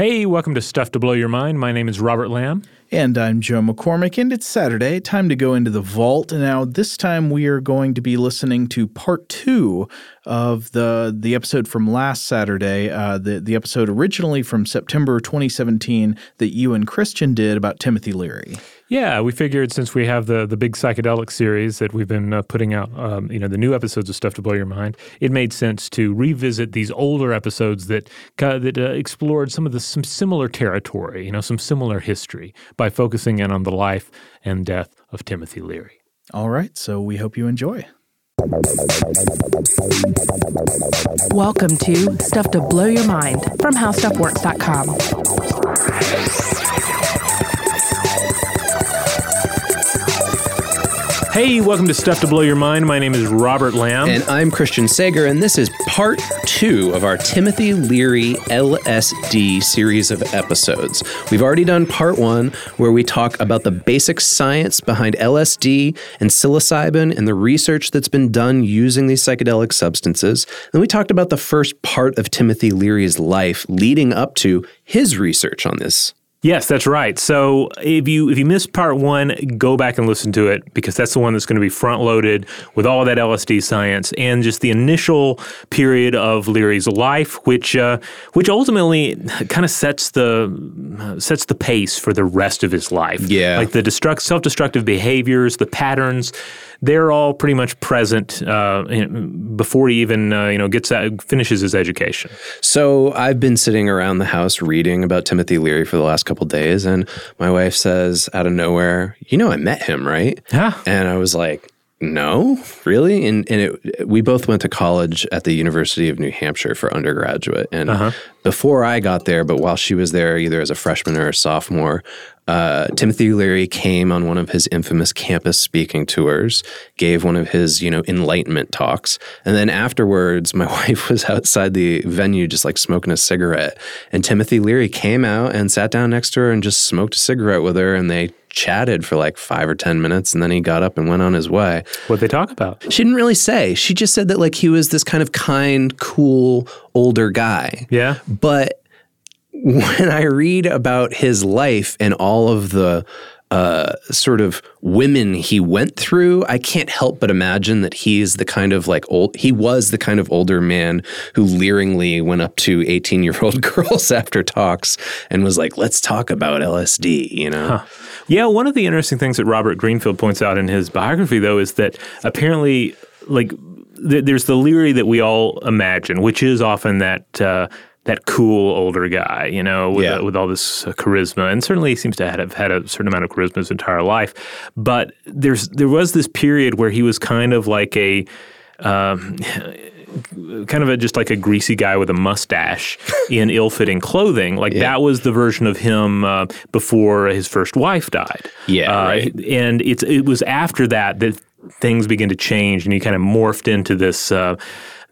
Hey, welcome to Stuff to Blow Your Mind. My name is Robert Lamb. And I'm Joe McCormick, and it's Saturday. Time to go into the vault. Now, this time we are going to be listening to part two of the the episode from last Saturday, uh, the the episode originally from September 2017 that you and Christian did about Timothy Leary. Yeah, we figured since we have the the big psychedelic series that we've been uh, putting out, um, you know, the new episodes of Stuff to Blow Your Mind, it made sense to revisit these older episodes that uh, that uh, explored some of the some similar territory, you know, some similar history by focusing in on the life and death of Timothy Leary. All right, so we hope you enjoy. Welcome to Stuff to Blow Your Mind from HowStuffWorks.com. Hey, welcome to Stuff to Blow Your Mind. My name is Robert Lamb. And I'm Christian Sager, and this is part two of our Timothy Leary LSD series of episodes. We've already done part one, where we talk about the basic science behind LSD and psilocybin and the research that's been done using these psychedelic substances. Then we talked about the first part of Timothy Leary's life leading up to his research on this. Yes, that's right. So if you if you missed part one, go back and listen to it because that's the one that's going to be front loaded with all of that LSD science and just the initial period of Leary's life, which uh, which ultimately kind of sets the sets the pace for the rest of his life. Yeah, like the destruct self destructive behaviors, the patterns they're all pretty much present uh, before he even uh, you know gets out, finishes his education. So I've been sitting around the house reading about Timothy Leary for the last couple days, and my wife says out of nowhere, "You know, I met him, right?" Yeah, and I was like. No, really, and and it, we both went to college at the University of New Hampshire for undergraduate. And uh-huh. before I got there, but while she was there, either as a freshman or a sophomore, uh, Timothy Leary came on one of his infamous campus speaking tours, gave one of his, you know, enlightenment talks. And then afterwards, my wife was outside the venue just like smoking a cigarette. And Timothy Leary came out and sat down next to her and just smoked a cigarette with her. And they chatted for like five or 10 minutes. And then he got up and went on his way. What'd they talk about? She didn't really say. She just said that like he was this kind of kind, cool, older guy. Yeah. But when I read about his life and all of the uh, sort of women he went through, I can't help but imagine that he's the kind of like old, he was the kind of older man who leeringly went up to 18 year old girls after talks and was like, let's talk about LSD, you know? Huh. Yeah, one of the interesting things that Robert Greenfield points out in his biography, though, is that apparently, like, th- there's the Leary that we all imagine, which is often that. Uh, that cool older guy, you know, with, yeah. uh, with all this uh, charisma, and certainly he seems to have had a certain amount of charisma his entire life. But there's there was this period where he was kind of like a. Um, kind of a, just like a greasy guy with a mustache in ill-fitting clothing. Like yeah. that was the version of him uh, before his first wife died. Yeah, uh, right. and it's it was after that that things began to change, and he kind of morphed into this. Uh,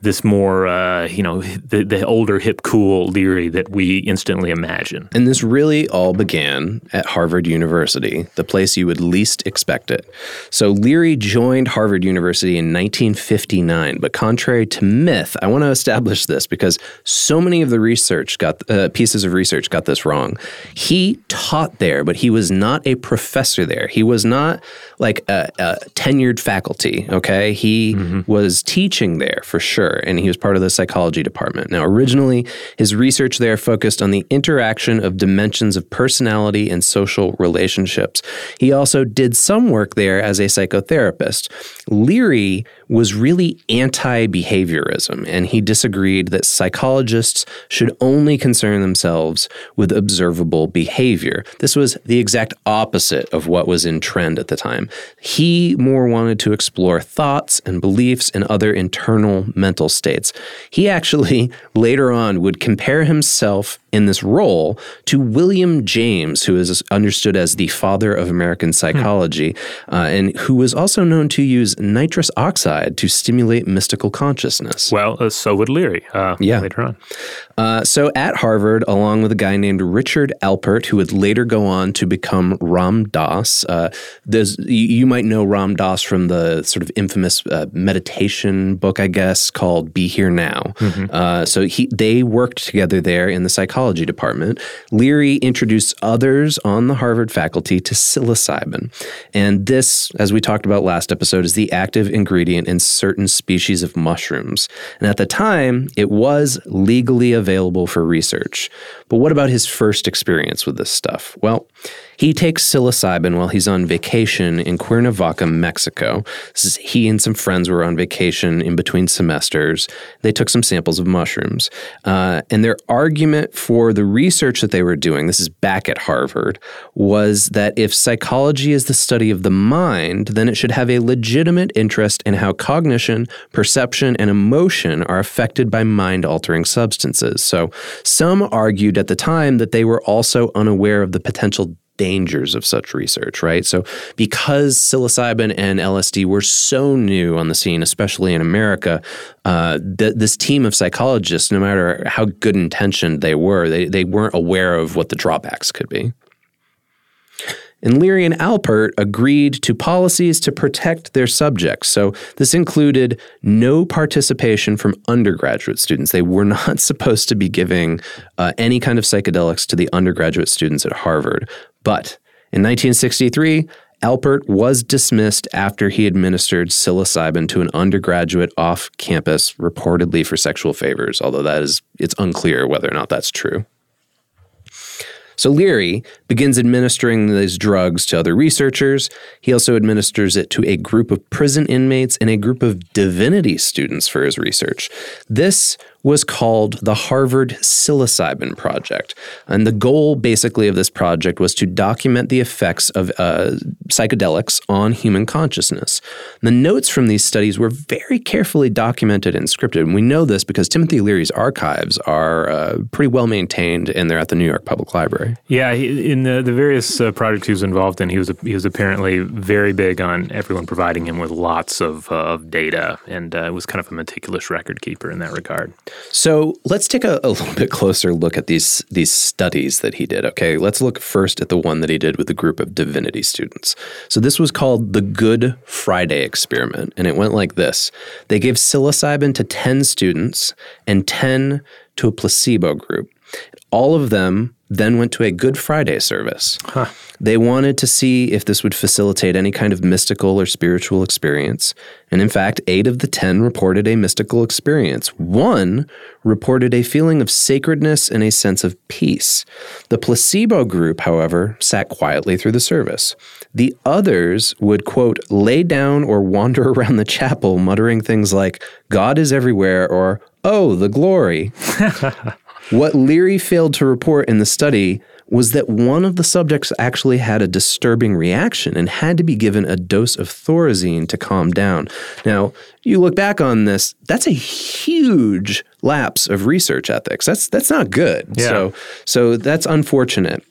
this more, uh, you know, the, the older, hip, cool Leary that we instantly imagine. And this really all began at Harvard University, the place you would least expect it. So Leary joined Harvard University in 1959, but contrary to myth, I want to establish this because so many of the research got uh, pieces of research got this wrong. He taught there, but he was not a professor there. He was not like a, a tenured faculty. Okay, he mm-hmm. was teaching there for sure and he was part of the psychology department. Now, originally, his research there focused on the interaction of dimensions of personality and social relationships. He also did some work there as a psychotherapist. Leary was really anti behaviorism, and he disagreed that psychologists should only concern themselves with observable behavior. This was the exact opposite of what was in trend at the time. He more wanted to explore thoughts and beliefs and other internal mental states. He actually later on would compare himself in this role to William James, who is understood as the father of American psychology, hmm. uh, and who was also known to use nitrous oxide to stimulate mystical consciousness. Well, uh, so would Leary uh, yeah. later on. Uh, so at Harvard, along with a guy named Richard Alpert, who would later go on to become Ram Dass. Uh, you might know Ram Dass from the sort of infamous uh, meditation book, I guess, called Be Here Now. Mm-hmm. so he, they worked together there in the psychology psychology department, Leary introduced others on the Harvard faculty to psilocybin. And this, as we talked about last episode, is the active ingredient in certain species of mushrooms. And at the time, it was legally available for research. But what about his first experience with this stuff? Well, he takes psilocybin while he's on vacation in Cuernavaca, Mexico. he and some friends were on vacation in between semesters. They took some samples of mushrooms. Uh, and their argument for the research that they were doing, this is back at Harvard, was that if psychology is the study of the mind, then it should have a legitimate interest in how cognition, perception, and emotion are affected by mind altering substances. So some argued at the time that they were also unaware of the potential dangers of such research, right? So, because psilocybin and LSD were so new on the scene, especially in America, uh, th- this team of psychologists, no matter how good intentioned they were, they, they weren't aware of what the drawbacks could be. And Leary and Alpert agreed to policies to protect their subjects. So this included no participation from undergraduate students. They were not supposed to be giving uh, any kind of psychedelics to the undergraduate students at Harvard. But in 1963, Alpert was dismissed after he administered psilocybin to an undergraduate off campus, reportedly for sexual favors, although that is it's unclear whether or not that's true. So Leary begins administering these drugs to other researchers. He also administers it to a group of prison inmates and a group of divinity students for his research. This was called the Harvard Psilocybin Project. And the goal basically of this project was to document the effects of uh, psychedelics on human consciousness. The notes from these studies were very carefully documented and scripted. And we know this because Timothy Leary's archives are uh, pretty well maintained and they're at the New York Public Library. Yeah, he, in the, the various uh, projects he was involved in, he was, he was apparently very big on everyone providing him with lots of, uh, of data and uh, was kind of a meticulous record keeper in that regard. So let's take a, a, little bit closer look at these these studies that he did. Okay, let's look first at the one that he did with a group of divinity students. So this was called the Good Friday experiment, and it went like this: they gave psilocybin to ten students and ten to a placebo group. All of them then went to a Good Friday service. Huh. They wanted to see if this would facilitate any kind of mystical or spiritual experience. And in fact, eight of the 10 reported a mystical experience. One reported a feeling of sacredness and a sense of peace. The placebo group, however, sat quietly through the service. The others would, quote, lay down or wander around the chapel muttering things like, God is everywhere or, oh, the glory. What Leary failed to report in the study was that one of the subjects actually had a disturbing reaction and had to be given a dose of Thorazine to calm down. Now, you look back on this, that's a huge lapse of research ethics. That's that's not good. Yeah. So so that's unfortunate.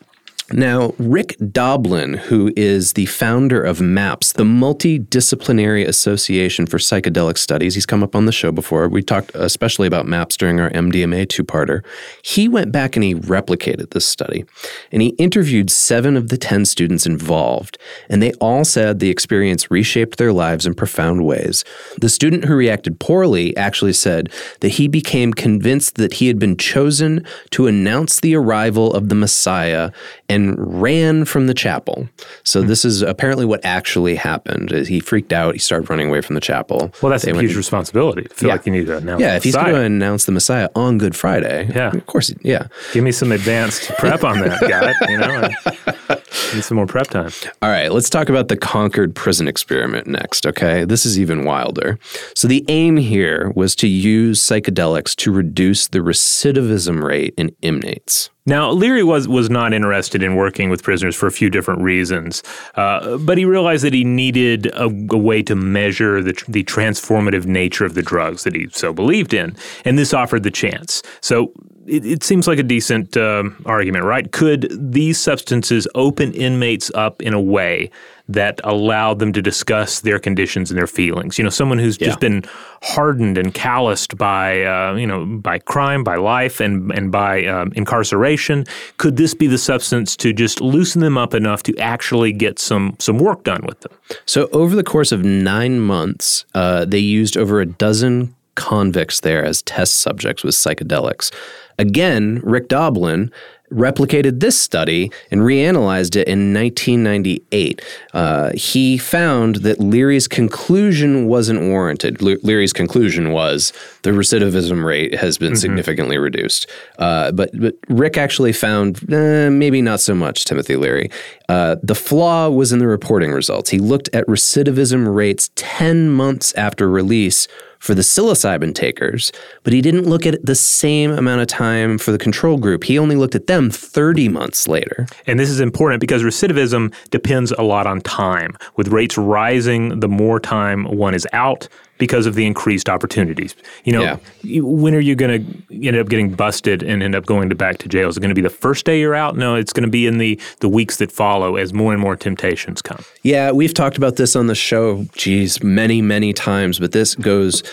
Now, Rick Doblin, who is the founder of MAPS, the Multidisciplinary Association for Psychedelic Studies, he's come up on the show before. We talked especially about MAPS during our MDMA two parter. He went back and he replicated this study. And he interviewed seven of the 10 students involved. And they all said the experience reshaped their lives in profound ways. The student who reacted poorly actually said that he became convinced that he had been chosen to announce the arrival of the Messiah and ran from the chapel. So hmm. this is apparently what actually happened. He freaked out. He started running away from the chapel. Well, that's they a huge responsibility. I feel yeah. like you need to announce. Yeah, if he's going to announce the Messiah on Good Friday, yeah, of course, yeah. Give me some advanced prep on that, guy. You know, need some more prep time. All right, let's talk about the Concord prison experiment next. Okay, this is even wilder. So the aim here was to use psychedelics to reduce the recidivism rate in inmates. Now, Leary was, was not interested in working with prisoners for a few different reasons, uh, but he realized that he needed a, a, way to measure the, the transformative nature of the drugs that he so believed in, and this offered the chance. So it, it seems like a decent uh, argument, right? Could these substances open inmates up in a way that allowed them to discuss their conditions and their feelings. You know, someone who's yeah. just been hardened and calloused by uh, you know by crime, by life, and and by um, incarceration. Could this be the substance to just loosen them up enough to actually get some some work done with them? So over the course of nine months, uh, they used over a dozen convicts there as test subjects with psychedelics. Again, Rick Doblin replicated this study and reanalyzed it in 1998. Uh, he found that Leary's conclusion wasn't warranted. Le- Leary's conclusion was the recidivism rate has been significantly reduced. Uh, but, but Rick actually found eh, maybe not so much, Timothy Leary. Uh, the flaw was in the reporting results. He looked at recidivism rates 10 months after release for the psilocybin takers, but he didn't look at the same amount of time for the control group. He only looked at them 30 months later. And this is important because recidivism depends a lot on time, with rates rising the more time one is out because of the increased opportunities. You know, Yeah. you- when are you going to end up getting busted and end up going to back to jail? Is it going to be the first day you're out? No, it's going to be in the the weeks that follow as more and more temptations come. Yeah, we've talked about this on the show, geez, many, many times, but this goes.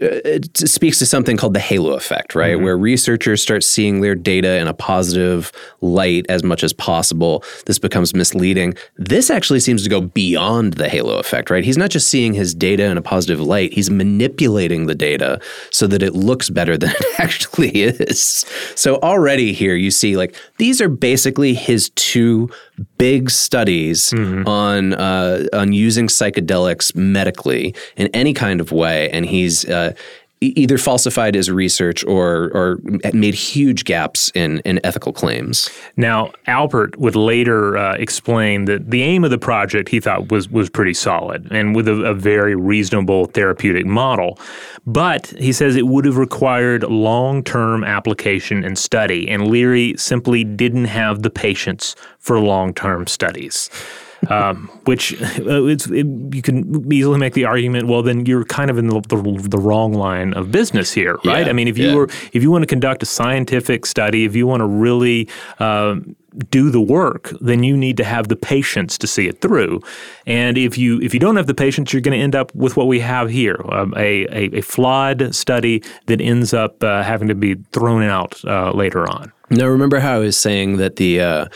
Uh, It speaks to something called the halo effect, right? Where researchers start seeing their data in a positive light as much as possible. This becomes misleading. This actually seems to go beyond the halo effect, right? He's not just seeing his data in a positive light, he's manipulating the data so that it looks better than it actually is. So already here you see like these are basically his two big studies on uh, on using psychedelics medically in any kind of way, and he's uh, either falsified his research or or made huge gaps in in ethical claims. Now, Alpert would later uh, explain that the aim of the project he thought was was pretty solid and with a, a very reasonable therapeutic model. But he says it would have required long term application and study, and Leary simply didn't have the patience for long term studies. Um, which uh, it's, it, you can easily make the argument. Well, then you're kind of in the, the, the wrong line of business here, right? Yeah, I mean, if you yeah. were if you want to conduct a scientific study, if you want to really um, do the work, then you need to have the patience to see it through. And if you if you don't have the patience, you're going to end up with what we have here um, a, a a flawed study that ends up uh, having to be thrown out uh, later on. Now, remember how I was saying that the uh,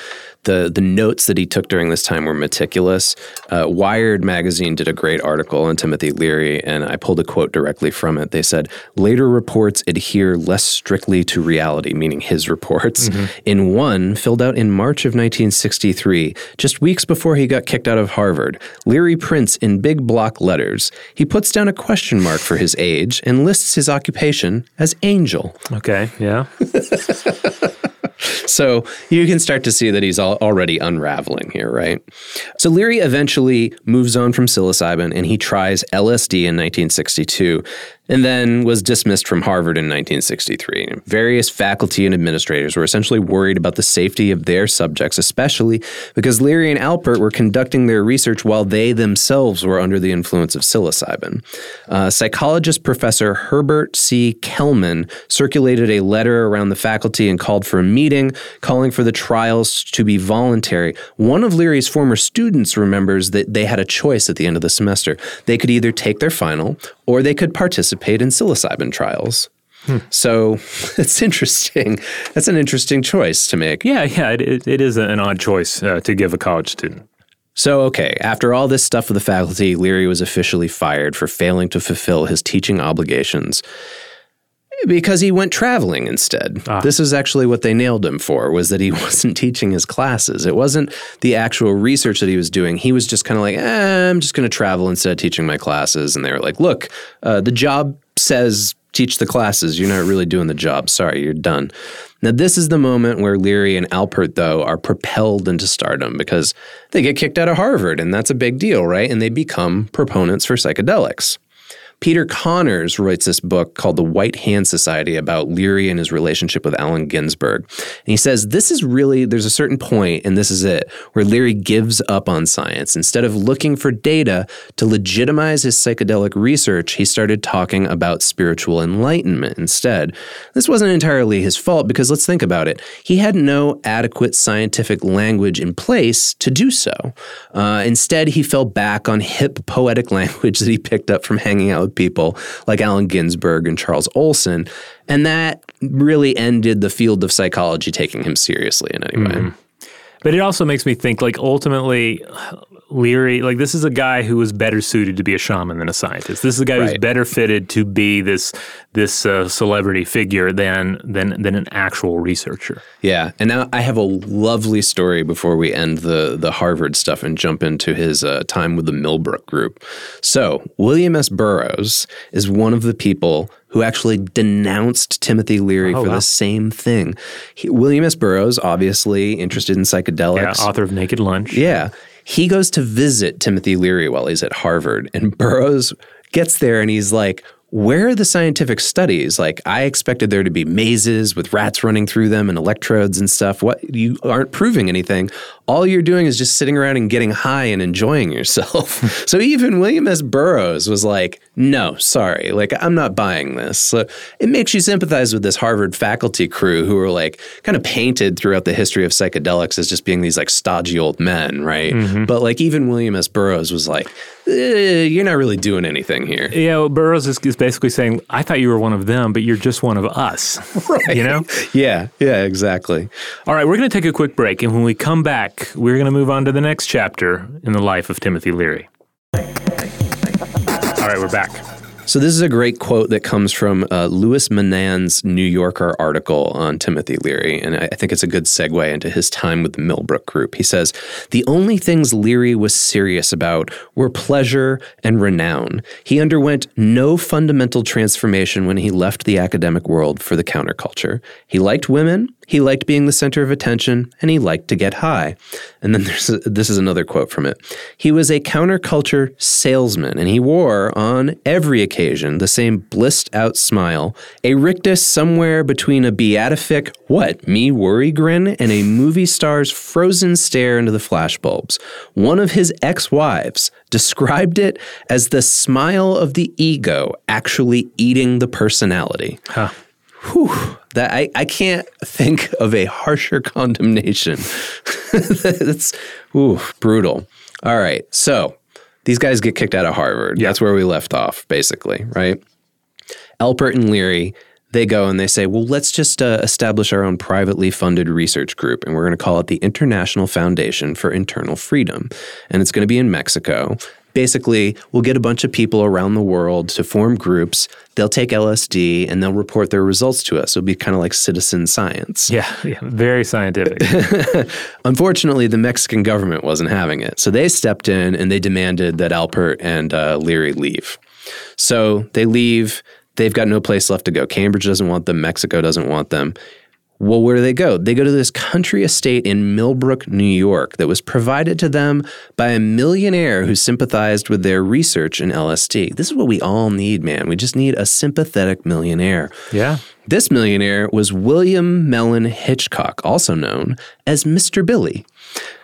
the the notes that he took during this time were meticulous. Uh, Wired magazine did a great article on Timothy Leary, and I pulled a quote directly from it. They said later reports adhere less strictly to reality, meaning his reports. In one, filled out in March of 1963, just weeks before he got kicked out of Harvard, Leary prints in big block letters. He puts down a question mark for his age and lists his occupation as angel. Okay, yeah. So you can start to see that he's already unraveling here, right? So Leary eventually moves on from psilocybin and he tries LSD in 1962 and then was dismissed from Harvard in 1963. Various faculty and administrators were essentially worried about the safety of their subjects, especially because Leary and Alpert were conducting their research while they themselves were under the influence of psilocybin. Uh, psychologist Professor Herbert C. Kelman circulated a letter around the faculty and called for a meeting, calling for the trials to be voluntary. One of Leary's former students remembers that they had a choice at the end of the semester. They could either take their final or they could participate in psilocybin trials. So it's interesting. That's an interesting choice to make. Yeah, yeah, it, it, it is an odd choice uh, to give a college student. So, okay, after all this stuff with the faculty, Leary was officially fired for failing to fulfill his teaching obligations because he went traveling instead. This is actually what they nailed him for was that he wasn't teaching his classes. It wasn't the actual research that he was doing. He was just kind of like, eh, I'm just going to travel instead of teaching my classes. And they were like, look, uh, the job says teach the classes. You're not really doing the job. Sorry, you're done. Now, this is the moment where Leary and Alpert, though, are propelled into stardom because they get kicked out of Harvard, and that's a big deal, right? And they become proponents for psychedelics. Peter Conners writes this book called The White Hand Society about Leary and his relationship with Allen Ginsberg. And he says this is really, there's a certain point, and this is it, where Leary gives up on science. Instead of looking for data to legitimize his psychedelic research, he started talking about spiritual enlightenment instead. This wasn't entirely his fault because let's think about it. He had no adequate scientific language in place to do so. Uh, instead, he fell back on hip poetic language that he picked up from hanging out people like Allen Ginsberg and Charles Olson. And that really ended the field of psychology taking him seriously in any way. Mm-hmm. But it also makes me think like ultimately Leary, like this is a guy who was better suited to be a shaman than a scientist. This is a guy who's better fitted to be this this uh, celebrity figure than than than an actual researcher. Yeah, and now I have a lovely story before we end the the Harvard stuff and jump into his uh, time with the Millbrook Group. So William S. Burroughs is one of the people who actually denounced Timothy Leary Oh, for wow. the same thing. He, William S. Burroughs, obviously interested in Yeah, psychedelics. author of Naked Lunch. Yeah. He goes to visit Timothy Leary while he's at Harvard, and Burroughs gets there and he's like, where are the scientific studies? Like, I expected there to be mazes with rats running through them and electrodes and stuff. What you aren't proving anything. All you're doing is just sitting around and getting high and enjoying yourself. so even William S. Burroughs was like, no, sorry, like I'm not buying this. So it makes you sympathize with this Harvard faculty crew who are like kind of painted throughout the history of psychedelics as just being these like stodgy old men, right? Mm-hmm. But like even William S. Burroughs was like, eh, you're not really doing anything here. Yeah, well, Burroughs is, is basically saying, "I thought you were one of them, but you're just one of us." Right. You know. Yeah, yeah, exactly. All right, we're going to take a quick break, and when we come back, we're going to move on to the next chapter in the life of Timothy Leary. All right, we're back. So this is a great quote that comes from uh, Louis Menand's New Yorker article on Timothy Leary, and I I think it's a good segue into his time with the Millbrook Group. He says, The only things Leary was serious about were pleasure and renown. He underwent no fundamental transformation when he left the academic world for the counterculture. He liked women, he liked being the center of attention, and he liked to get high. And then there's a, this is another quote from it. He was a counterculture salesman, and he wore on every occasion the same blissed out smile, a rictus somewhere between a beatific what me worry grin and a movie star's frozen stare into the flashbulbs. One of his ex-wives described it as the smile of the ego actually eating the personality. Huh. Whew, that I, I can't think of a harsher condemnation. That's ooh, brutal. All right. So these guys get kicked out of Harvard. That's where we left off, basically, right? Alpert and Leary, they go and they say, well, let's just uh, establish our own privately funded research group, and we're going to call it the International Foundation for Internal Freedom. And it's going to be in Mexico. Basically, we'll get a bunch of people around the world to form groups. They'll take LSD and they'll report their results to us. It'll be kind of like citizen science. Yeah, yeah, very scientific. Unfortunately, the Mexican government wasn't having it. So they stepped in and they demanded that Alpert and uh, Leary leave. So they leave. They've got no place left to go. Cambridge doesn't want them. Mexico doesn't want them. Well, where do they go? They go to this country estate in Millbrook, New York, that was provided to them by a millionaire who sympathized with their research in LSD. This is what we all need, man. We just need a sympathetic millionaire. yeah. This millionaire was William Mellon Hitchcock, also known as Mr. Billy.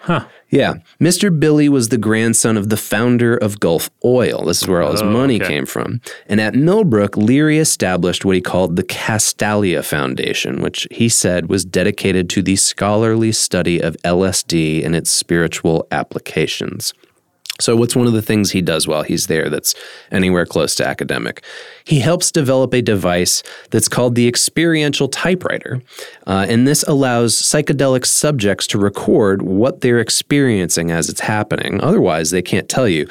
Huh. Yeah, Mr. Billy was the grandson of the founder of Gulf Oil. This is where all his Oh, money okay. came from. And at Millbrook, Leary established what he called the Castalia Foundation, which he said was dedicated to the scholarly study of LSD and its spiritual applications. So, what's one of the things he does while he's there that's anywhere close to academic? He helps develop a device that's called the experiential typewriter. Uh, and this allows psychedelic subjects to record what they're experiencing as it's happening. Otherwise, they can't tell you.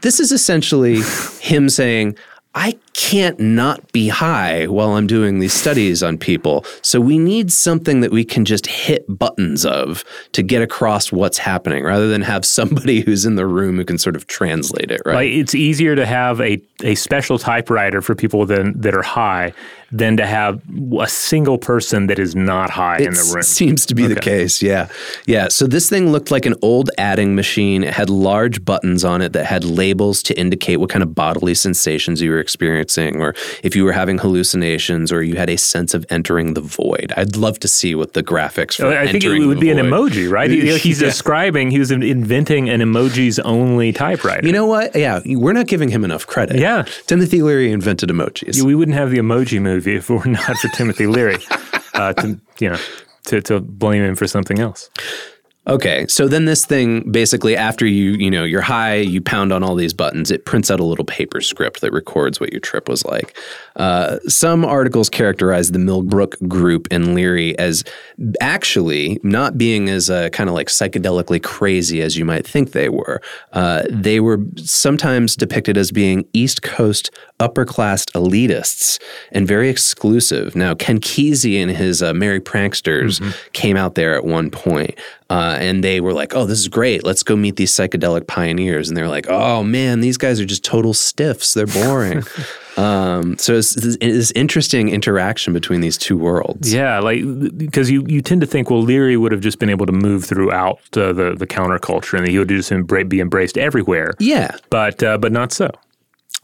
This is essentially him saying, I can't not be high while I'm doing these studies on people. So we need something that we can just hit buttons of to get across what's happening rather than have somebody who's in the room who can sort of translate it, right? Like it's easier to have a, a special typewriter for people than, that are high than to have a single person that is not high in the room. It seems to be the case. Yeah. Yeah. So this thing looked like an old adding machine. It had large buttons on it that had labels to indicate what kind of bodily sensations you were experiencing or if you were having hallucinations or you had a sense of entering the void. I'd love to see what the graphics for I think it would be an emoji, right? He- he's Yeah. describing, he was inventing an emojis only typewriter. You know what? Yeah, we're not giving him enough credit. Yeah. Timothy Leary invented emojis. we wouldn't have the emoji movie if it were not for Timothy Leary, uh, to, you know, to, to blame him for something else. Okay, so then this thing basically after you you know you're high, you pound on all these buttons, it prints out a little paper script that records what your trip was like. Uh, some articles characterize the Millbrook group and Leary as actually not being as uh, kind of like psychedelically crazy as you might think they were. Uh, they were sometimes depicted as being East Coast upper class elitists and very exclusive. Now, Ken Kesey and his uh, Merry Pranksters came out there at one point, uh, and they were like, "Oh, this is great. Let's go meet these psychedelic pioneers." And they're like, "Oh man, these guys are just total stiffs. They're boring." um, so it's this, this interesting interaction between these two worlds. Yeah, like because you, you tend to think, well, Leary would have just been able to move throughout uh, the the counterculture, and he would just be embraced everywhere. Yeah. But uh, but not so.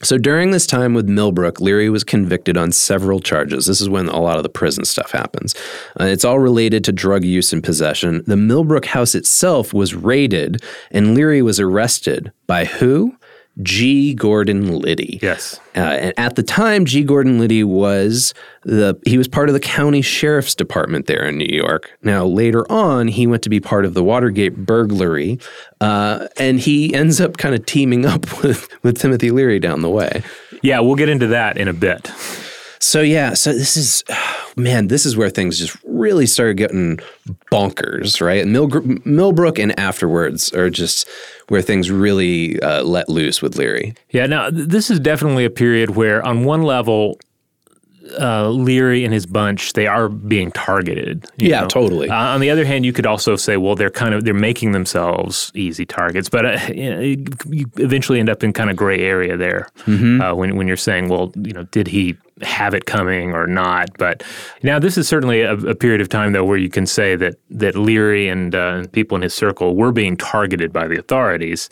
So during this time with Millbrook, Leary was convicted on several charges. This is when a lot of the prison stuff happens. Uh, it's all related to drug use and possession. The Millbrook house itself was raided, and Leary was arrested by who? G. Gordon Liddy. Yes. Uh, and at the time, G. Gordon Liddy was the he was part of the county sheriff's department there in New York. Now later on, he went to be part of the Watergate burglary, uh, and he ends up kind of teaming up with with Timothy Leary down the way. Yeah, we'll get into that in a bit. So yeah, so this is man, this is where things just really started getting bonkers, right? Mill, Millbrook and afterwards are just where things really uh, let loose with Leary. Yeah, now this is definitely a period where, on one level, uh, Leary and his bunch they are being targeted. you Yeah, know. totally. Uh, on the other hand, you could also say, well, they're kind of they're making themselves easy targets, but uh, you, know, you you eventually end up in kind of gray area there Mm-hmm. uh, when when you're saying, well, you know, did he have it coming or not? But now this is certainly a, a period of time though where you can say that that Leary and uh, people in his circle were being targeted by the authorities.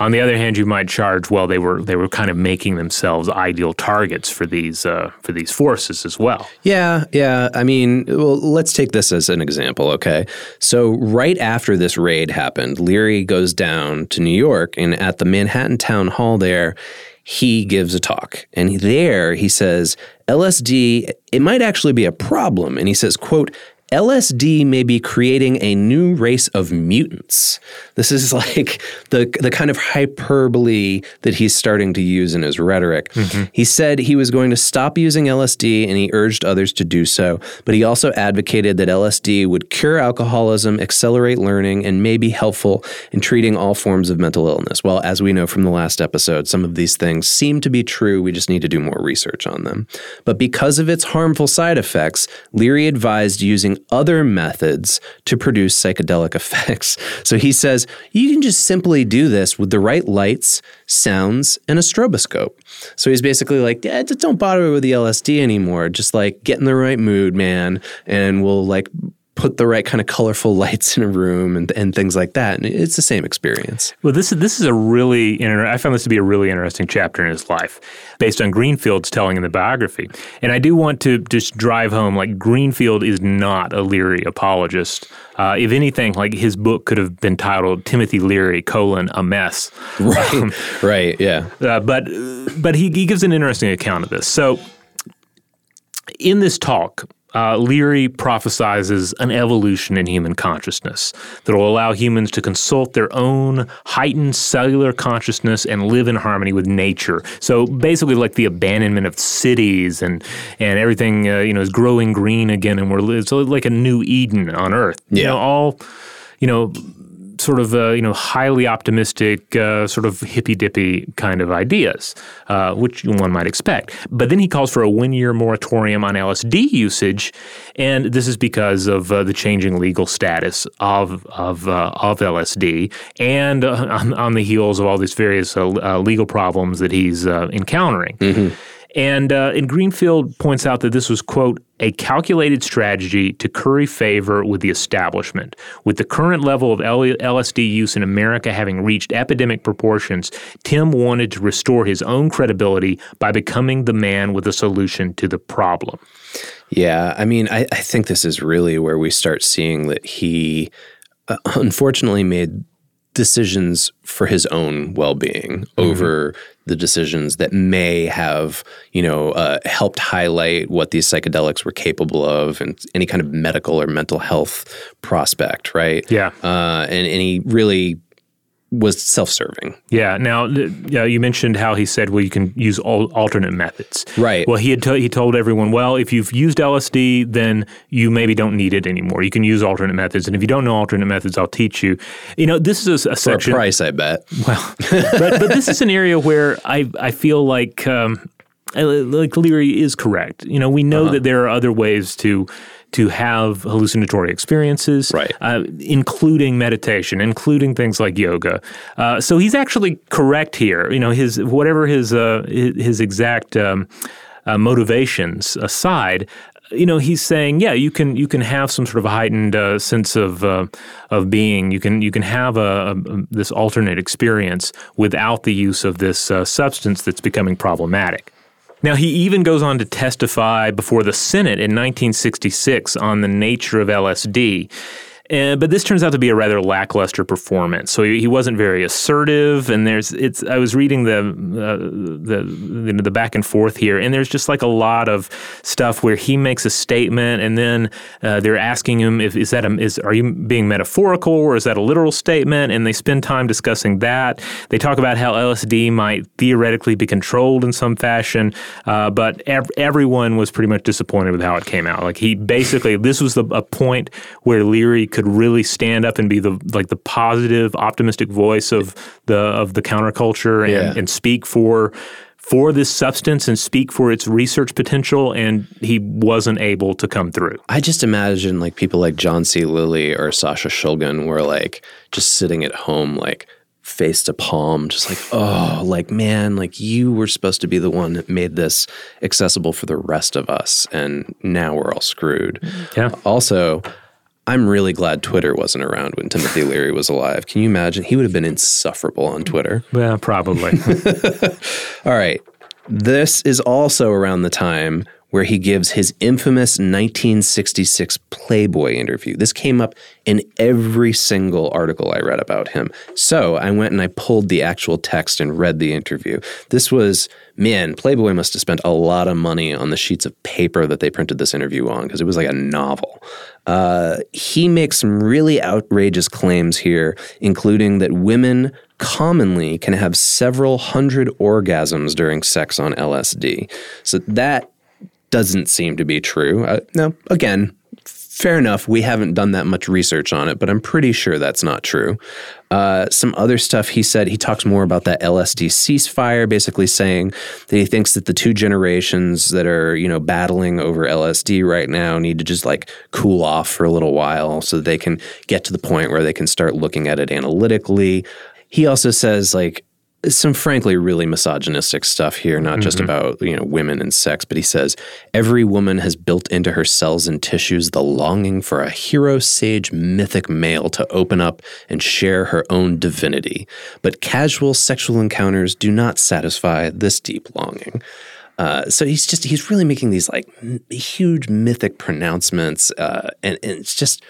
On the other hand, you might charge, well, they were they were kind of making themselves ideal targets for these uh, for these forces as well. Yeah, yeah. I mean, well, let's take this as an example, okay? So, right after this raid happened, Leary goes down to New York, and at the Manhattan Town Hall there, he gives a talk. And there he says, LSD, it might actually be a problem. And he says, quote, LSD may be creating a new race of mutants. This is like the the kind of hyperbole that he's starting to use in his rhetoric. Mm-hmm. He said he was going to stop using LSD and he urged others to do so, but he also advocated that LSD would cure alcoholism, accelerate learning, and may be helpful in treating all forms of mental illness. Well, as we know from the last episode, some of these things seem to be true. We just need to do more research on them. But because of its harmful side effects, Leary advised using other methods to produce psychedelic effects. So he says you can just simply do this with the right lights, sounds, and a stroboscope. So he's basically like, yeah, just don't bother with the LSD anymore. Just like get in the right mood, man, and we'll like put the right kind of colorful lights in a room and, and things like that. And it's the same experience. Well, this is this is a really inter- I found this to be a really interesting chapter in his life, based on Greenfield's telling in the biography. And I do want to just drive home like Greenfield is not a Leary apologist. Uh, if anything, like his book could have been titled Timothy Leary: colon a mess. Right. right. Yeah. Uh, but but he, he gives an interesting account of this. So in this talk, uh, Leary prophesizes an evolution in human consciousness that will allow humans to consult their own heightened cellular consciousness and live in harmony with nature. So basically, like the abandonment of cities and and everything, uh, you know, is growing green again, and we're so like a new Eden on Earth. You Yeah. know, all you know sort of uh, you know highly optimistic, uh, sort of hippy dippy kind of ideas, uh, which one might expect. But then he calls for a one year moratorium on LSD usage, and this is because of uh, the changing legal status of of uh, of LSD, and uh, on, on the heels of all these various uh, uh, legal problems that he's uh, encountering. And, uh, and Greenfield points out that this was, quote, a calculated strategy to curry favor with the establishment. With the current level of LSD use in America having reached epidemic proportions, Tim wanted to restore his own credibility by becoming the man with a solution to the problem. Yeah, I mean, I, I think this is really where we start seeing that he uh, unfortunately made decisions for his own well-being over the decisions that may have, you know, uh, helped highlight what these psychedelics were capable of and any kind of medical or mental health prospect, right? Yeah. Uh, and, and he really was self-serving. Yeah. Now, yeah, you mentioned how he said, well, you can use al- alternate methods. Right. Well, he had to- he told everyone, well, if you've used LSD, then you maybe don't need it anymore. You can use alternate methods, and if you don't know alternate methods, I'll teach you. You know, this is a, a For section. a price, I bet. Well, but but this is an area where I I feel like um, like Leary is correct. You know, we know Uh-huh. that there are other ways to to have hallucinatory experiences, Right. Uh, including meditation, including things like yoga. Uh, so he's actually correct here. You know, his whatever his uh, his, exact um, uh, motivations aside. You know, he's saying, yeah, you can you can have some sort of heightened uh, sense of uh, of being. You can you can have a, a this alternate experience without the use of this uh, substance that's becoming problematic. Now, he even goes on to testify before the Senate in 1966 on the nature of LSD. Uh, but this turns out to be a rather lackluster performance. So he, he wasn't very assertive, and there's it's. I was reading the uh, the you know, the back and forth here, and there's just like a lot of stuff where he makes a statement, and then uh, they're asking him if is that a, is are you being metaphorical or is that a literal statement, and they spend time discussing that. They talk about how LSD might theoretically be controlled in some fashion, uh, but ev- everyone was pretty much disappointed with how it came out. Like he basically, this was the, a point where Leary could really stand up and be the like the positive, optimistic voice of the of the counterculture and, Yeah. and speak for for this substance and speak for its research potential. And he wasn't able to come through. I just imagine like people like John C. Lilly or Sasha Shulgin were like just sitting at home, like face to palm, just like, oh, like, man, like you were supposed to be the one that made this accessible for the rest of us. And now we're all screwed. Yeah. Also, I'm really glad Twitter wasn't around when Timothy Leary was alive. Can you imagine? He would have been insufferable on Twitter. Yeah, probably. All right. This is also around the time where he gives his infamous 1966 Playboy interview. This came up in every single article I read about him. So I went and I pulled the actual text and read the interview. This was, man, Playboy must have spent a lot of money on the sheets of paper that they printed this interview on because it was like a novel. Uh, he makes some really outrageous claims here, including that women commonly can have several hundred orgasms during sex on LSD. So that doesn't seem to be true. Uh, now, again, fair enough. We haven't done that much research on it, but I'm pretty sure that's not true. Uh, some other stuff he said, he talks more about that LSD ceasefire, basically saying that he thinks that the two generations that are, you know, battling over LSD right now need to just like cool off for a little while so that they can get to the point where they can start looking at it analytically. He also says, like, some frankly really misogynistic stuff here, not just about you know women and sex, but he says every woman has built into her cells and tissues the longing for a hero sage mythic male to open up and share her own divinity. But casual sexual encounters do not satisfy this deep longing. Uh, so he's just he's really making these like m- huge mythic pronouncements, uh, and, and it's just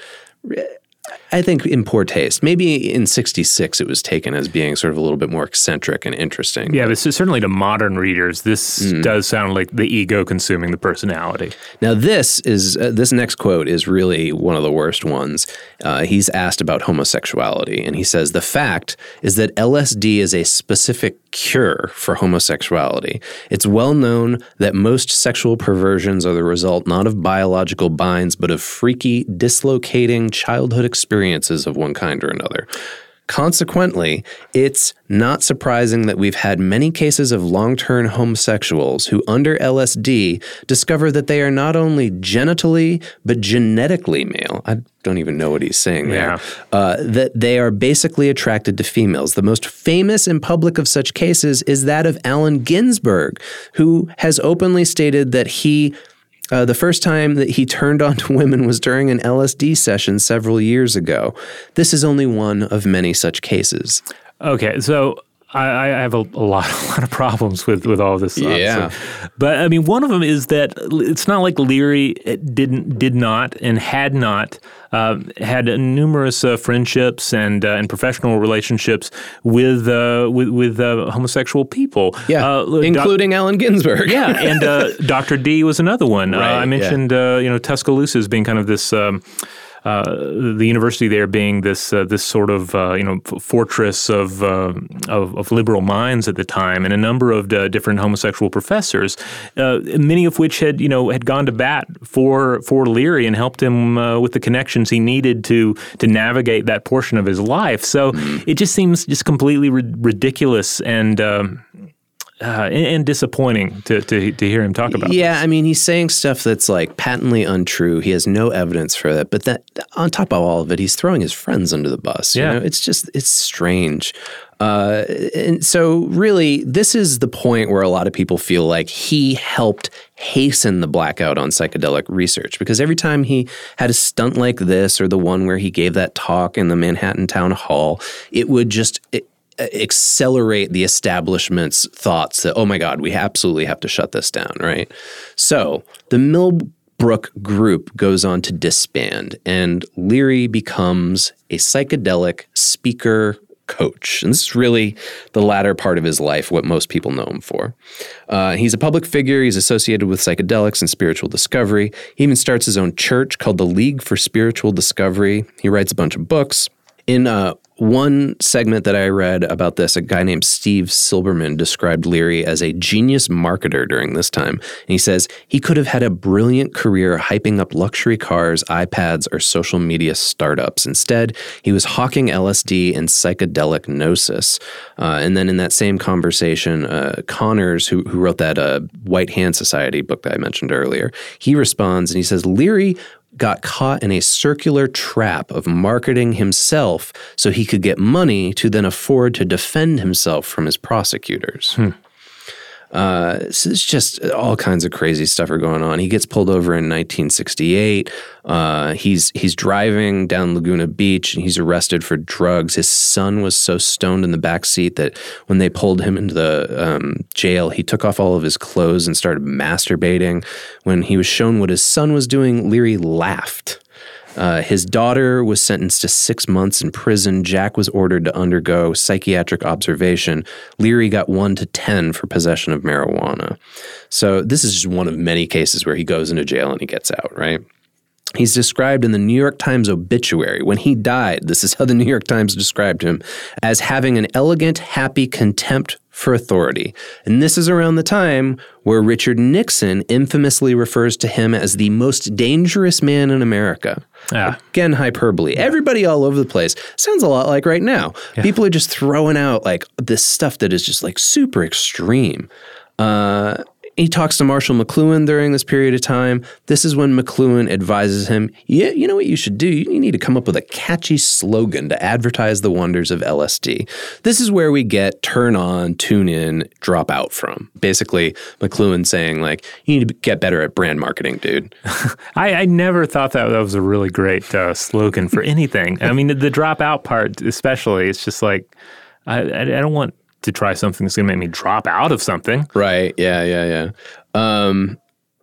I think in poor taste. Maybe in '66 it was taken as being sort of a little bit more eccentric and interesting. yeah, but certainly to modern readers, this Mm. does sound like the ego consuming the personality. Now this is uh, this next quote is really one of the worst ones. Uh, he's asked about homosexuality, and he says the fact is that LSD is a specific cure for homosexuality. It's well known that most sexual perversions are the result not of biological binds, but of freaky, dislocating childhood experiences of one kind or another. Consequently, it's not surprising that we've had many cases of long term homosexuals who, under LSD, discover that they are not only genitally, but genetically male. I don't even know what he's saying there. Yeah. Uh, that they are basically attracted to females. The most famous and public of such cases is that of Allen Ginsberg, who has openly stated that he uh, the first time that he turned on to women was during an LSD session several years ago. This is only one of many such cases. Okay, so I, I have a, a, lot, a lot of problems with, with all this. Stuff, Yeah. so- but I mean, one of them is that it's not like Leary didn't, did not, and had not um, had numerous uh, friendships and uh, and professional relationships with uh, with, with uh, homosexual people. Yeah, Uh, doc- including Allen Ginsberg. yeah, and uh, Dr. D was another one. uh, Right, I yeah. mentioned uh, you know Tuscaloosa as being kind of this. Um, uh, the university there being this uh, this sort of uh, you know f- fortress of, uh, of of liberal minds at the time, and a number of different homosexual professors, uh, many of which had you know had gone to bat for for Leary and helped him uh, with the connections he needed to to navigate that portion of his life. So Mm-hmm. it just seems just completely ri- ridiculous and. Um, uh, and, and disappointing to, to to hear him talk about. Yeah, I mean, he's saying stuff that's like patently untrue. He has no evidence for that. But that on top of all of it, he's throwing his friends under the bus. you Yeah. know? it's just it's strange. Uh, and so, really, this is the point where a lot of people feel like he helped hasten the blackout on psychedelic research because every time he had a stunt like this or the one where he gave that talk in the Manhattan Town Hall, it would just. It, accelerate the establishment's thoughts that, oh my God, we absolutely have to shut this down, right? So the Millbrook group goes on to disband, and Leary becomes a psychedelic speaker coach. And this is really the latter part of his life, what most people know him for. Uh, he's a public figure. He's associated with psychedelics and spiritual discovery. He even starts his own church called the League for Spiritual Discovery. He writes a bunch of books. In uh, one segment that I read about this, a guy named Steve Silberman described Leary as a genius marketer during this time. And he says he could have had a brilliant career hyping up luxury cars, iPads, or social media startups. Instead, he was hawking LSD and psychedelic gnosis. Uh, and then in that same conversation, uh, Conners, who, who wrote that uh, White Hand Society book that I mentioned earlier, he responds and he says, Leary got caught in a circular trap of marketing himself so he could get money to then afford to defend himself from his prosecutors. Hmm. Uh, so it's just all kinds of crazy stuff are going on. He gets pulled over in 1968. Uh, he's he's driving down Laguna Beach and he's arrested for drugs. His son was so stoned in the back seat that when they pulled him into the um, jail, he took off all of his clothes and started masturbating. When he was shown what his son was doing, Leary laughed. Uh, his daughter was sentenced to six months in prison. Jack was ordered to undergo psychiatric observation. Leary got one to 10 for possession of marijuana. So, this is just one of many cases where he goes into jail and he gets out, right? He's described in the New York Times obituary. When he died, this is how the New York Times described him as having an elegant, happy contempt for authority. And this is around the time where Richard Nixon infamously refers to him as the most dangerous man in America. Ah. Again, hyperbole. Everybody all over the place. Sounds a lot like right now. People are just throwing out like this stuff that is just like super extreme. Uh, he talks to Marshall McLuhan during this period of time. This is when McLuhan advises him, yeah, you know what you should do? You need to come up with a catchy slogan to advertise the wonders of LSD. This is where we get turn on, tune in, drop out from. Basically, McLuhan saying, like, you need to get better at brand marketing, dude. I, I never thought that that was a really great uh, slogan for anything. I mean, the, the drop out part, especially, it's just like, I, I, I don't want to try something that's going to make me drop out of something. Right. Yeah. Yeah. Yeah. Um,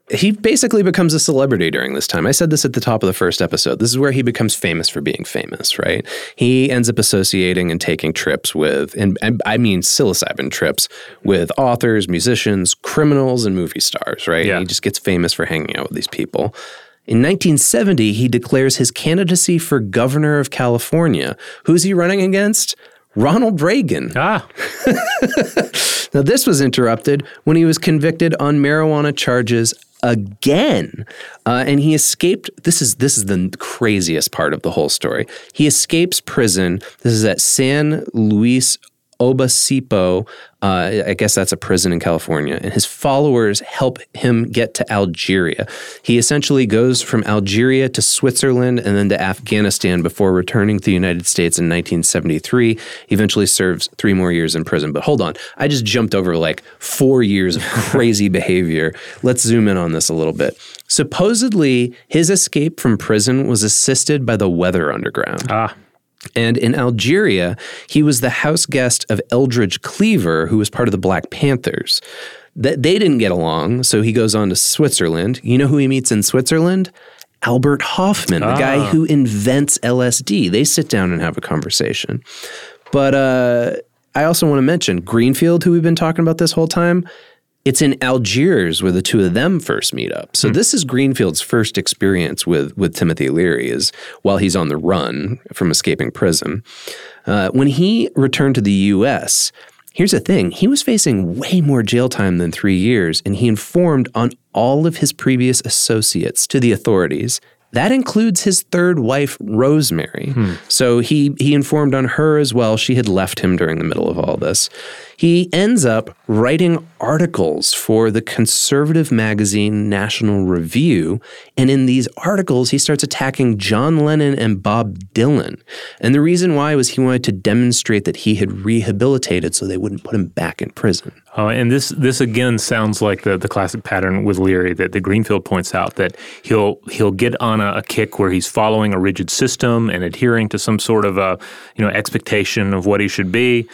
he basically becomes a celebrity during this time. I said this at the top of the first episode. This is where he becomes famous for being famous, right? He ends up associating and taking trips with, and, and I mean psilocybin trips with authors, musicians, criminals, and movie stars, right? Yeah. And he just gets famous for hanging out with these people. In 1970, he declares his candidacy for governor of California. Who's he running against? Ronald Reagan. Ah, Now, this was interrupted when he was convicted on marijuana charges again, uh, and he escaped. This is this is the craziest part of the whole story. He escapes prison. This is at San Luis Obispo. Uh, I guess that's a prison in California, and his followers help him get to Algeria. He essentially goes from Algeria to Switzerland and then to Afghanistan before returning to the United States in 1973. He eventually serves three more years in prison. But hold on, I just jumped over like four years of crazy behavior. Let's zoom in on this a little bit. Supposedly, his escape from prison was assisted by the Weather Underground. ah, And in Algeria, he was the house guest of Eldridge Cleaver, who was part of the Black Panthers. That they didn't get along, so he goes on to Switzerland. You know who he meets in Switzerland? Albert Hofmann, the guy who invents LSD. They sit down and have a conversation. But uh, I also want to mention Greenfield, who we've been talking about this whole time. It's in Algiers where the two of them first meet up. So this is Greenfield's first experience with with Timothy Leary is while he's on the run from escaping prison. Uh, when he returned to the U.S., here's the thing: he was facing way more jail time than three years, and he informed on all of his previous associates to the authorities. That includes his third wife, Rosemary. So he he informed on her as well. She had left him during the middle of all this. He ends up writing articles for the conservative magazine National Review. And in these articles, he starts attacking John Lennon and Bob Dylan. And the reason why was he wanted to demonstrate that he had rehabilitated so they wouldn't put him back in prison. Uh, and this this again sounds like the, the classic pattern with Leary that the Greenfield points out that he'll he'll get on a, a kick where he's following a rigid system and adhering to some sort of a you know expectation of what he should be,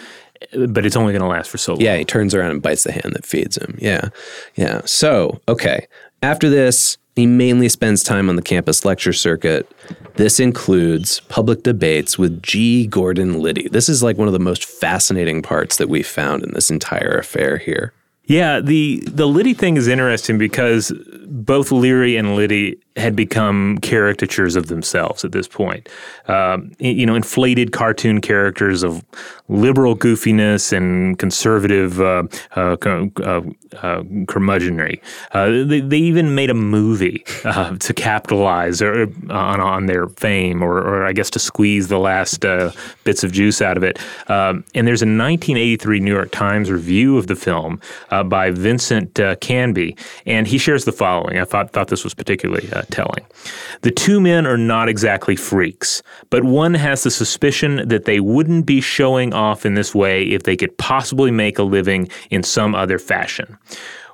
but it's only going to last for so long. Yeah, he turns around and bites the hand that feeds him. Yeah. Yeah. So, okay. After this, he mainly spends time on the campus lecture circuit. This includes public debates with G. Gordon Liddy. This is like one of the most fascinating parts that we found in this entire affair here. Yeah, the the Liddy thing is interesting because both Leary and Liddy had become caricatures of themselves at this point. Um, you know, inflated cartoon characters of liberal goofiness and conservative uh, uh, uh, uh, curmudgeonry. Uh, they, they even made a movie uh, to capitalize or, on, on their fame, or, or I guess to squeeze the last bits of juice out of it. Um, and there's a 1983 New York Times review of the film by Vincent Canby, and he shares the following. I thought thought this was particularly uh, telling. The two men are not exactly freaks, but one has the suspicion that they wouldn't be showing off in this way if they could possibly make a living in some other fashion.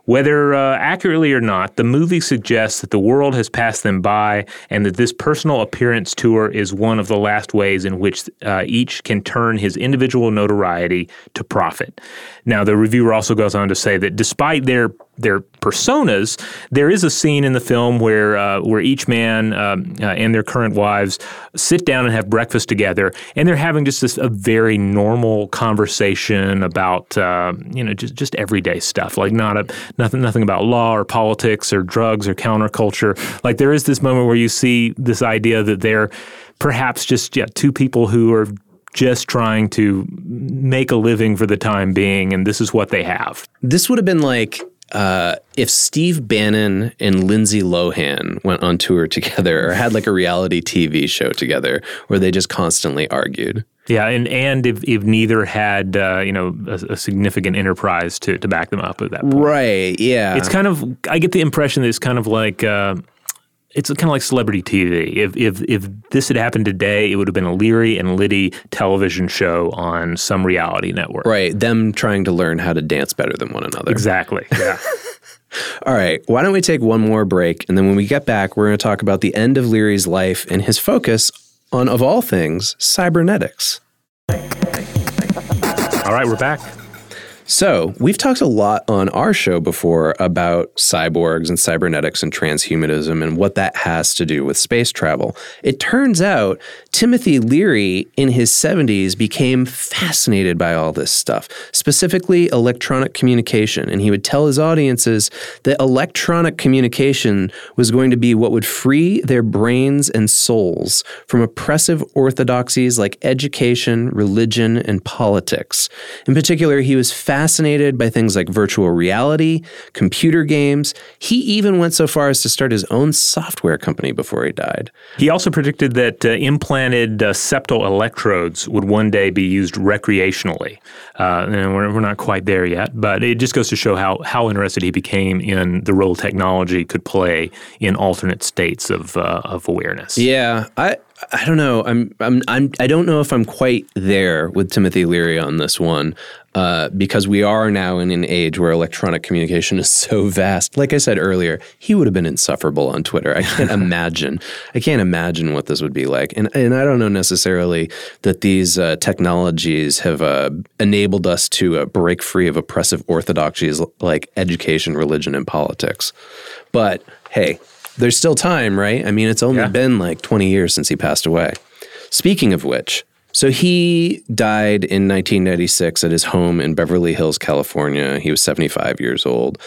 Whether uh, accurately or not, the movie suggests that the world has passed them by and that this personal appearance tour is one of the last ways in which uh, each can turn his individual notoriety to profit. Now, the reviewer also goes on to say that despite their their personas, there is a scene in the film where uh, where each man um, uh, and their current wives sit down and have breakfast together, and they're having just this a very normal conversation about uh, you know just just everyday stuff, like not a nothing nothing about law or politics or drugs or counterculture. Like there is this moment where you see this idea that they're perhaps just yeah, two people who are just trying to make a living for the time being, and this is what they have. This would have been like uh, if Steve Bannon and Lindsay Lohan went on tour together or had like a reality TV show together where they just constantly argued. Yeah, and and if, if neither had uh, you know a, a significant enterprise to, to back them up at that point, Right. Yeah. it's kind of I get the impression that it's kind of like. Uh, it's kind of like celebrity TV. If, if if this had happened today, it would have been a Leary and Liddy television show on some reality network. right. Them trying to learn how to dance better than one another. Exactly. Yeah. All right. Why don't we take one more break? And then when we get back, we're going to talk about the end of Leary's life and his focus on, of all things, cybernetics. All right, we're back. So, we've talked a lot on our show before about cyborgs and cybernetics and transhumanism and what that has to do with space travel. It turns out Timothy Leary in his 70s became fascinated by all this stuff, specifically electronic communication. And he would tell his audiences that electronic communication was going to be what would free their brains and souls from oppressive orthodoxies like education, religion, and politics. In particular, he was fascinated by things like virtual reality, computer games. He even went so far as to start his own software company before he died. He also predicted that uh, implanted uh, septal electrodes would one day be used recreationally. Uh, and we're, we're not quite there yet, but it just goes to show how, how interested he became in the role technology could play in alternate states of, uh, of awareness. Yeah, I I don't know. I'm I'm I'm I don't know if I'm quite there with Timothy Leary on this one. Uh, because we are now in an age where electronic communication is so vast. Like I said earlier, he would have been insufferable on Twitter. I can't imagine. I can't imagine what this would be like. And and I don't know necessarily that these uh, technologies have uh, enabled us to uh, break free of oppressive orthodoxies like education, religion, and politics. But hey, there's still time, right? I mean, it's only Yeah. been like 20 years since he passed away. Speaking of which, so he died in 1996 at his home in Beverly Hills, California. He was 75 years old.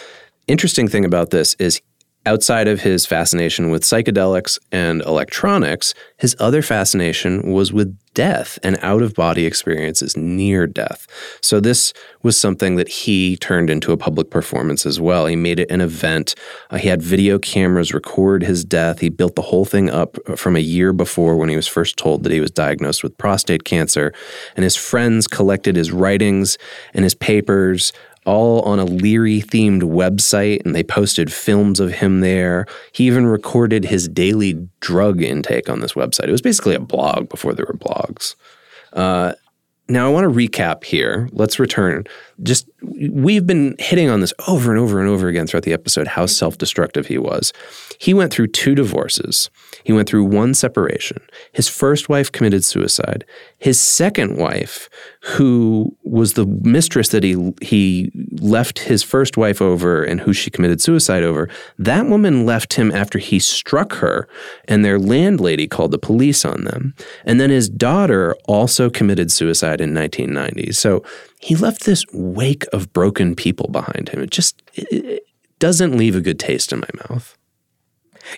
Interesting thing about this is outside of his fascination with psychedelics and electronics, his other fascination was with death and out of body experiences near death. So this was something that he turned into a public performance as well. He made it an event. Uh, he had video cameras record his death. He built the whole thing up from a year before when he was first told that he was diagnosed with prostate cancer. And his friends collected his writings and his papers all on a Leary themed website, and they posted films of him there. He even recorded his daily drug intake on this website. It was basically a blog before there were blogs. Uh, now, I want to recap here. Let's return. Just we've been hitting on this over and over and over again throughout the episode how self destructive he was. He went through two divorces, he went through one separation. His first wife committed suicide. His second wife, who was the mistress that he, he left his first wife over and who she committed suicide over, that woman left him after he struck her, and their landlady called the police on them. And then his daughter also committed suicide in 1990. So he left this wake of broken people behind him. It just it, it doesn't leave a good taste in my mouth.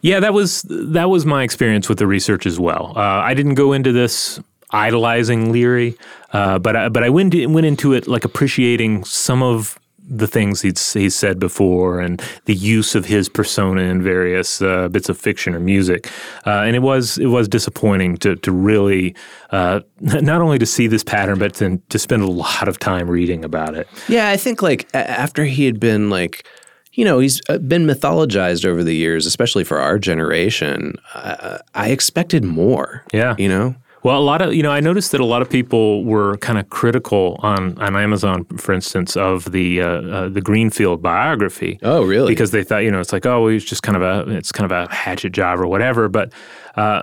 Yeah, that was that was my experience with the research as well. Uh, I didn't go into this idolizing Leary, uh, but I, but I went went into it like appreciating some of the things he'd he's said before and the use of his persona in various uh, bits of fiction or music. Uh, and it was it was disappointing to to really uh, not only to see this pattern, but to, to spend a lot of time reading about it. Yeah, I think like after he had been like, you know, he's been mythologized over the years, especially for our generation. Uh, I expected more. Yeah. you know. Well, a lot of you know, I noticed that a lot of people were kind of critical on on Amazon, for instance, of the uh, uh, the Greenfield biography. Oh, really? Because they thought, you know, it's like, oh, he's just kind of a it's kind of a hatchet job or whatever. But uh,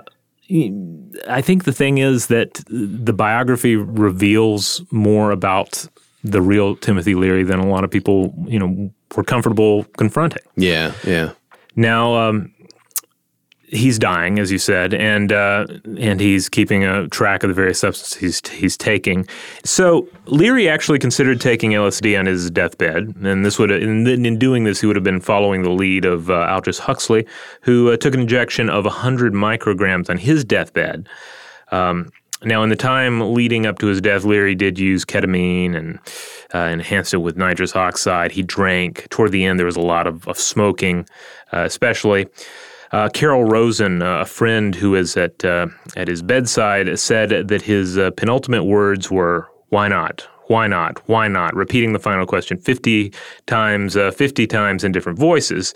I think the thing is that the biography reveals more about the real Timothy Leary than a lot of people, you know, were comfortable confronting. Yeah, yeah. Now um, he's dying, as you said, and uh, and he's keeping a track of the various substances he's, he's taking. So Leary actually considered taking LSD on his deathbed, and this would in, in doing this he would have been following the lead of uh, Aldous Huxley, who uh, took an injection of 100 micrograms on his deathbed. Um, now, in the time leading up to his death, Leary did use ketamine and uh, enhanced it with nitrous oxide. He drank. Toward the end, there was a lot of, of smoking, uh, especially. Uh, Carol Rosen, uh, a friend who is at uh, at his bedside, said that his uh, penultimate words were "Why not? Why not? Why not?" Repeating the final question fifty times, fifty times in different voices,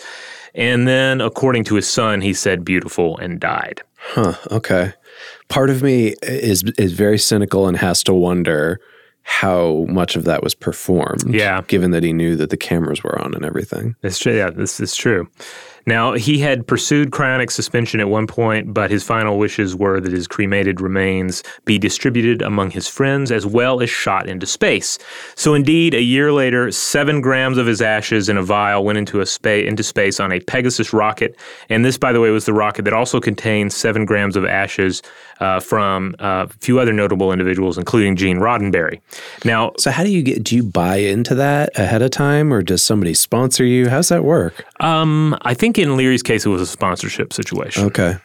and then, according to his son, he said "beautiful" and died. Huh. Okay. Part of me is is very cynical and has to wonder how much of that was performed. Yeah. Given that he knew that the cameras were on and everything. That's true. Yeah, this is true. Now, he had pursued cryonic suspension at one point, but his final wishes were that his cremated remains be distributed among his friends as well as shot into space. So, indeed, a year later, seven grams of his ashes in a vial went into, a spa- into space on a Pegasus rocket. And this, by the way, was the rocket that also contained seven grams of ashes uh, from uh, a few other notable individuals, including Gene Roddenberry. Now, So how do you get do you buy into that ahead of time or does somebody sponsor you? How's that work? um, I think in Leary's case, it was a sponsorship situation. Okay.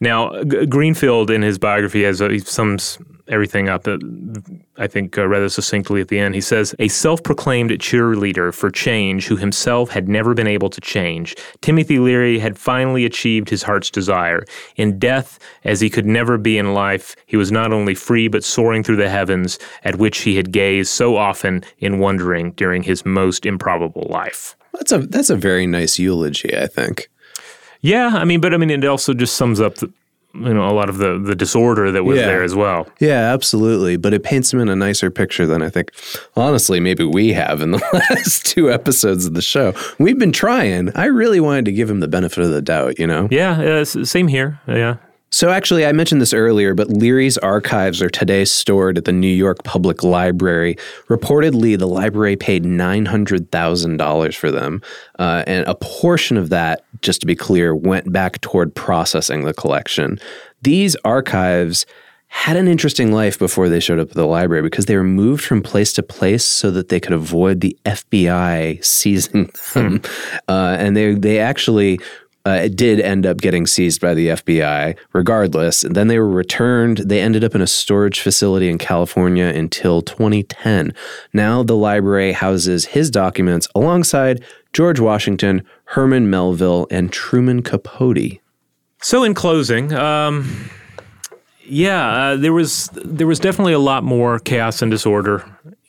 Now, G- Greenfield in his biography has uh, he sums everything up. Uh, I think uh, rather succinctly at the end. He says, "A self-proclaimed cheerleader for change, who himself had never been able to change, Timothy Leary had finally achieved his heart's desire. In death, as he could never be in life, he was not only free but soaring through the heavens, at which he had gazed so often in wondering during his most improbable life." That's a that's a very nice eulogy, I think. Yeah, I mean, but I mean, it also just sums up the, you know a lot of the the disorder that was Yeah. there as well. Yeah, absolutely. But it paints him in a nicer picture than I think, honestly, maybe we have in the last two episodes of the show. We've been trying. I really wanted to give him the benefit of the doubt, you know? Yeah, uh, same here. Yeah. So, actually, I mentioned this earlier, but Leary's archives are today stored at the New York Public Library. Reportedly, the library paid $900,000 for them. Uh, and a portion of that, just to be clear, went back toward processing the collection. These archives had an interesting life before they showed up at the library because they were moved from place to place so that they could avoid the FBI seizing them. Uh, and they, they actually uh, it did end up getting seized by the FBI regardless. And then they were returned. They ended up in a storage facility in California until 2010. Now the library houses his documents alongside George Washington, Herman Melville, and Truman Capote. So in closing, um, yeah, uh, there was there was definitely a lot more chaos and disorder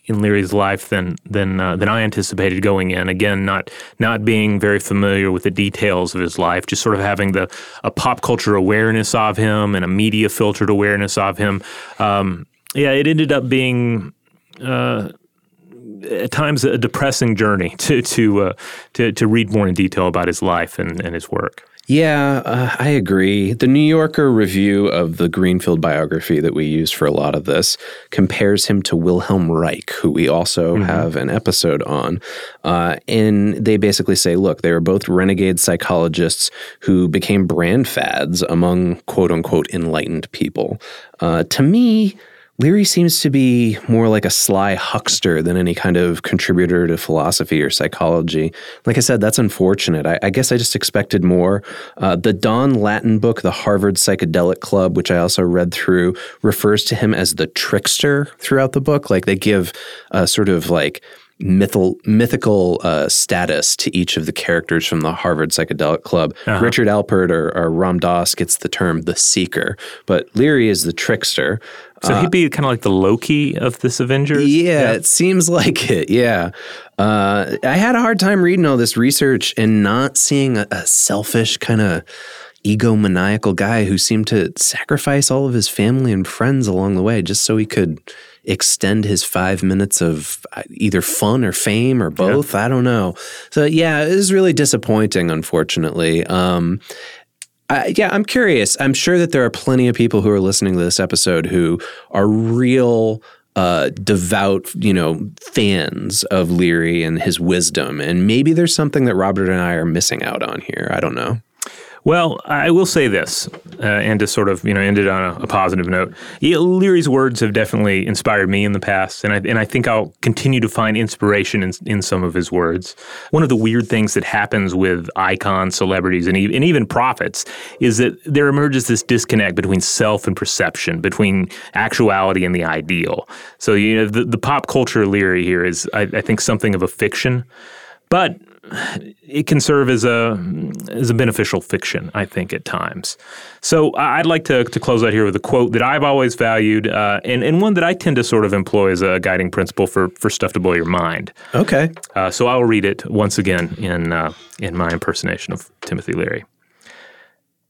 in Leary's life than than uh, than I anticipated going in. Again, not not being very familiar with the details of his life, just sort of having the a pop culture awareness of him and a media filtered awareness of him. Um, yeah, it ended up being. Uh, at times, a depressing journey to to, uh, to to read more in detail about his life and, and his work. Yeah, uh, I agree. The New Yorker review of the Greenfield biography that we used for a lot of this compares him to Wilhelm Reich, who we also have an episode on. Uh, and they basically say, look, they were both renegade psychologists who became brand fads among quote unquote enlightened people. Uh, to me, Leary seems to be more like a sly huckster than any kind of contributor to philosophy or psychology. Like I said, that's unfortunate. I, I guess I just expected more. Uh, the Don Lattin book, The Harvard Psychedelic Club, which I also read through, refers to him as the trickster throughout the book. Like they give a sort of like mythal, mythical uh, status to each of the characters from the Harvard Psychedelic Club. Richard Alpert or, or Ram Dass gets the term the seeker, but Leary is the trickster. So he'd be kind of like the Loki of this Avengers. Yeah, it seems like it. Yeah. Uh, I had a hard time reading all this research and not seeing a, a selfish kind of egomaniacal guy who seemed to sacrifice all of his family and friends along the way just so he could extend his five minutes of uh, either fun or fame or both. I don't know. So, yeah, it was really disappointing, unfortunately. Um, Yeah, I'm curious. I'm sure that there are plenty of people who are listening to this episode who are real uh, devout, you know, fans of Leary and his wisdom, and maybe there's something that Robert and I are missing out on here. I don't know. Well, I will say this, uh, and to sort of you know end it on a, a positive note. Leary's words have definitely inspired me in the past, and I and I think I'll continue to find inspiration in, in some of his words. One of the weird things that happens with icons, celebrities, and, e- and even prophets is that there emerges this disconnect between self and perception, between actuality and the ideal. So you know the, the pop culture Leary here is, I, I think, something of a fiction, but it can serve as a as a beneficial fiction, I think, at times. So I'd like to, to close out here with a quote that I've always valued, uh, and and one that I tend to sort of employ as a guiding principle for for stuff to blow your mind. Okay. Uh, so I'll read it once again in uh, in my impersonation of Timothy Leary.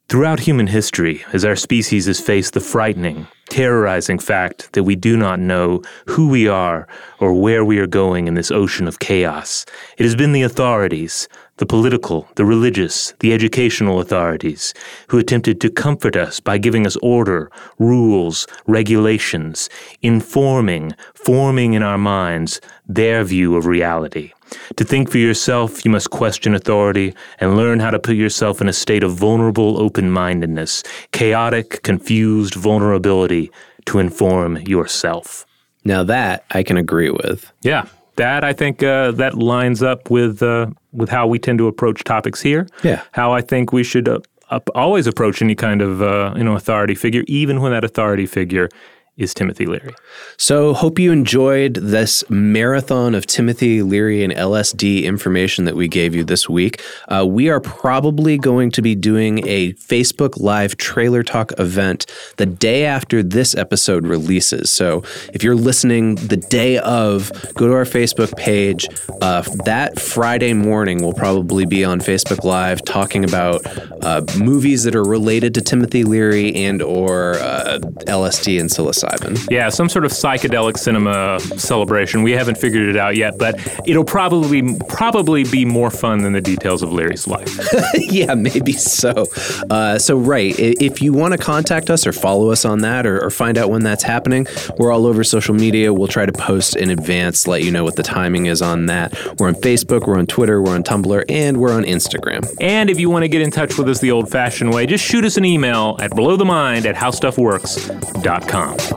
Throughout human history, as our species has faced the frightening, terrorizing fact that we do not know who we are or where we are going in this ocean of chaos, it has been the authorities, the political, the religious, the educational authorities, who attempted to comfort us by giving us order, rules, regulations, informing, forming in our minds their view of reality. To think for yourself, you must question authority and learn how to put yourself in a state of vulnerable open mindedness, chaotic, confused vulnerability to inform yourself. Now that I can agree with. Yeah, that I think uh, that lines up with uh, with how we tend to approach topics here. Yeah. how I think we should uh, up, always approach any kind of uh, you know authority figure, even when that authority figure is Timothy Leary. So, hope you enjoyed this marathon of Timothy Leary and LSD information that we gave you this week. Uh, we are probably going to be doing a Facebook Live trailer talk event the day after this episode releases. So, if you're listening the day of, go to our Facebook page. Uh, that Friday morning, we'll probably be on Facebook Live talking about uh, movies that are related to Timothy Leary and or uh, LSD and psilocybin. Yeah, some sort of psychedelic cinema celebration. We haven't figured it out yet, but it'll probably probably be more fun than the details of Larry's life. yeah, maybe so. Uh, so, right, if you want to contact us or follow us on that or, or, find out when that's happening, we're all over social media. We'll try to post in advance, let you know what the timing is on that. We're on Facebook, we're on Twitter, we're on Tumblr, and we're on Instagram. And if you want to get in touch with us the old fashioned way, just shoot us an email at blowthemind at howstuffworks.com.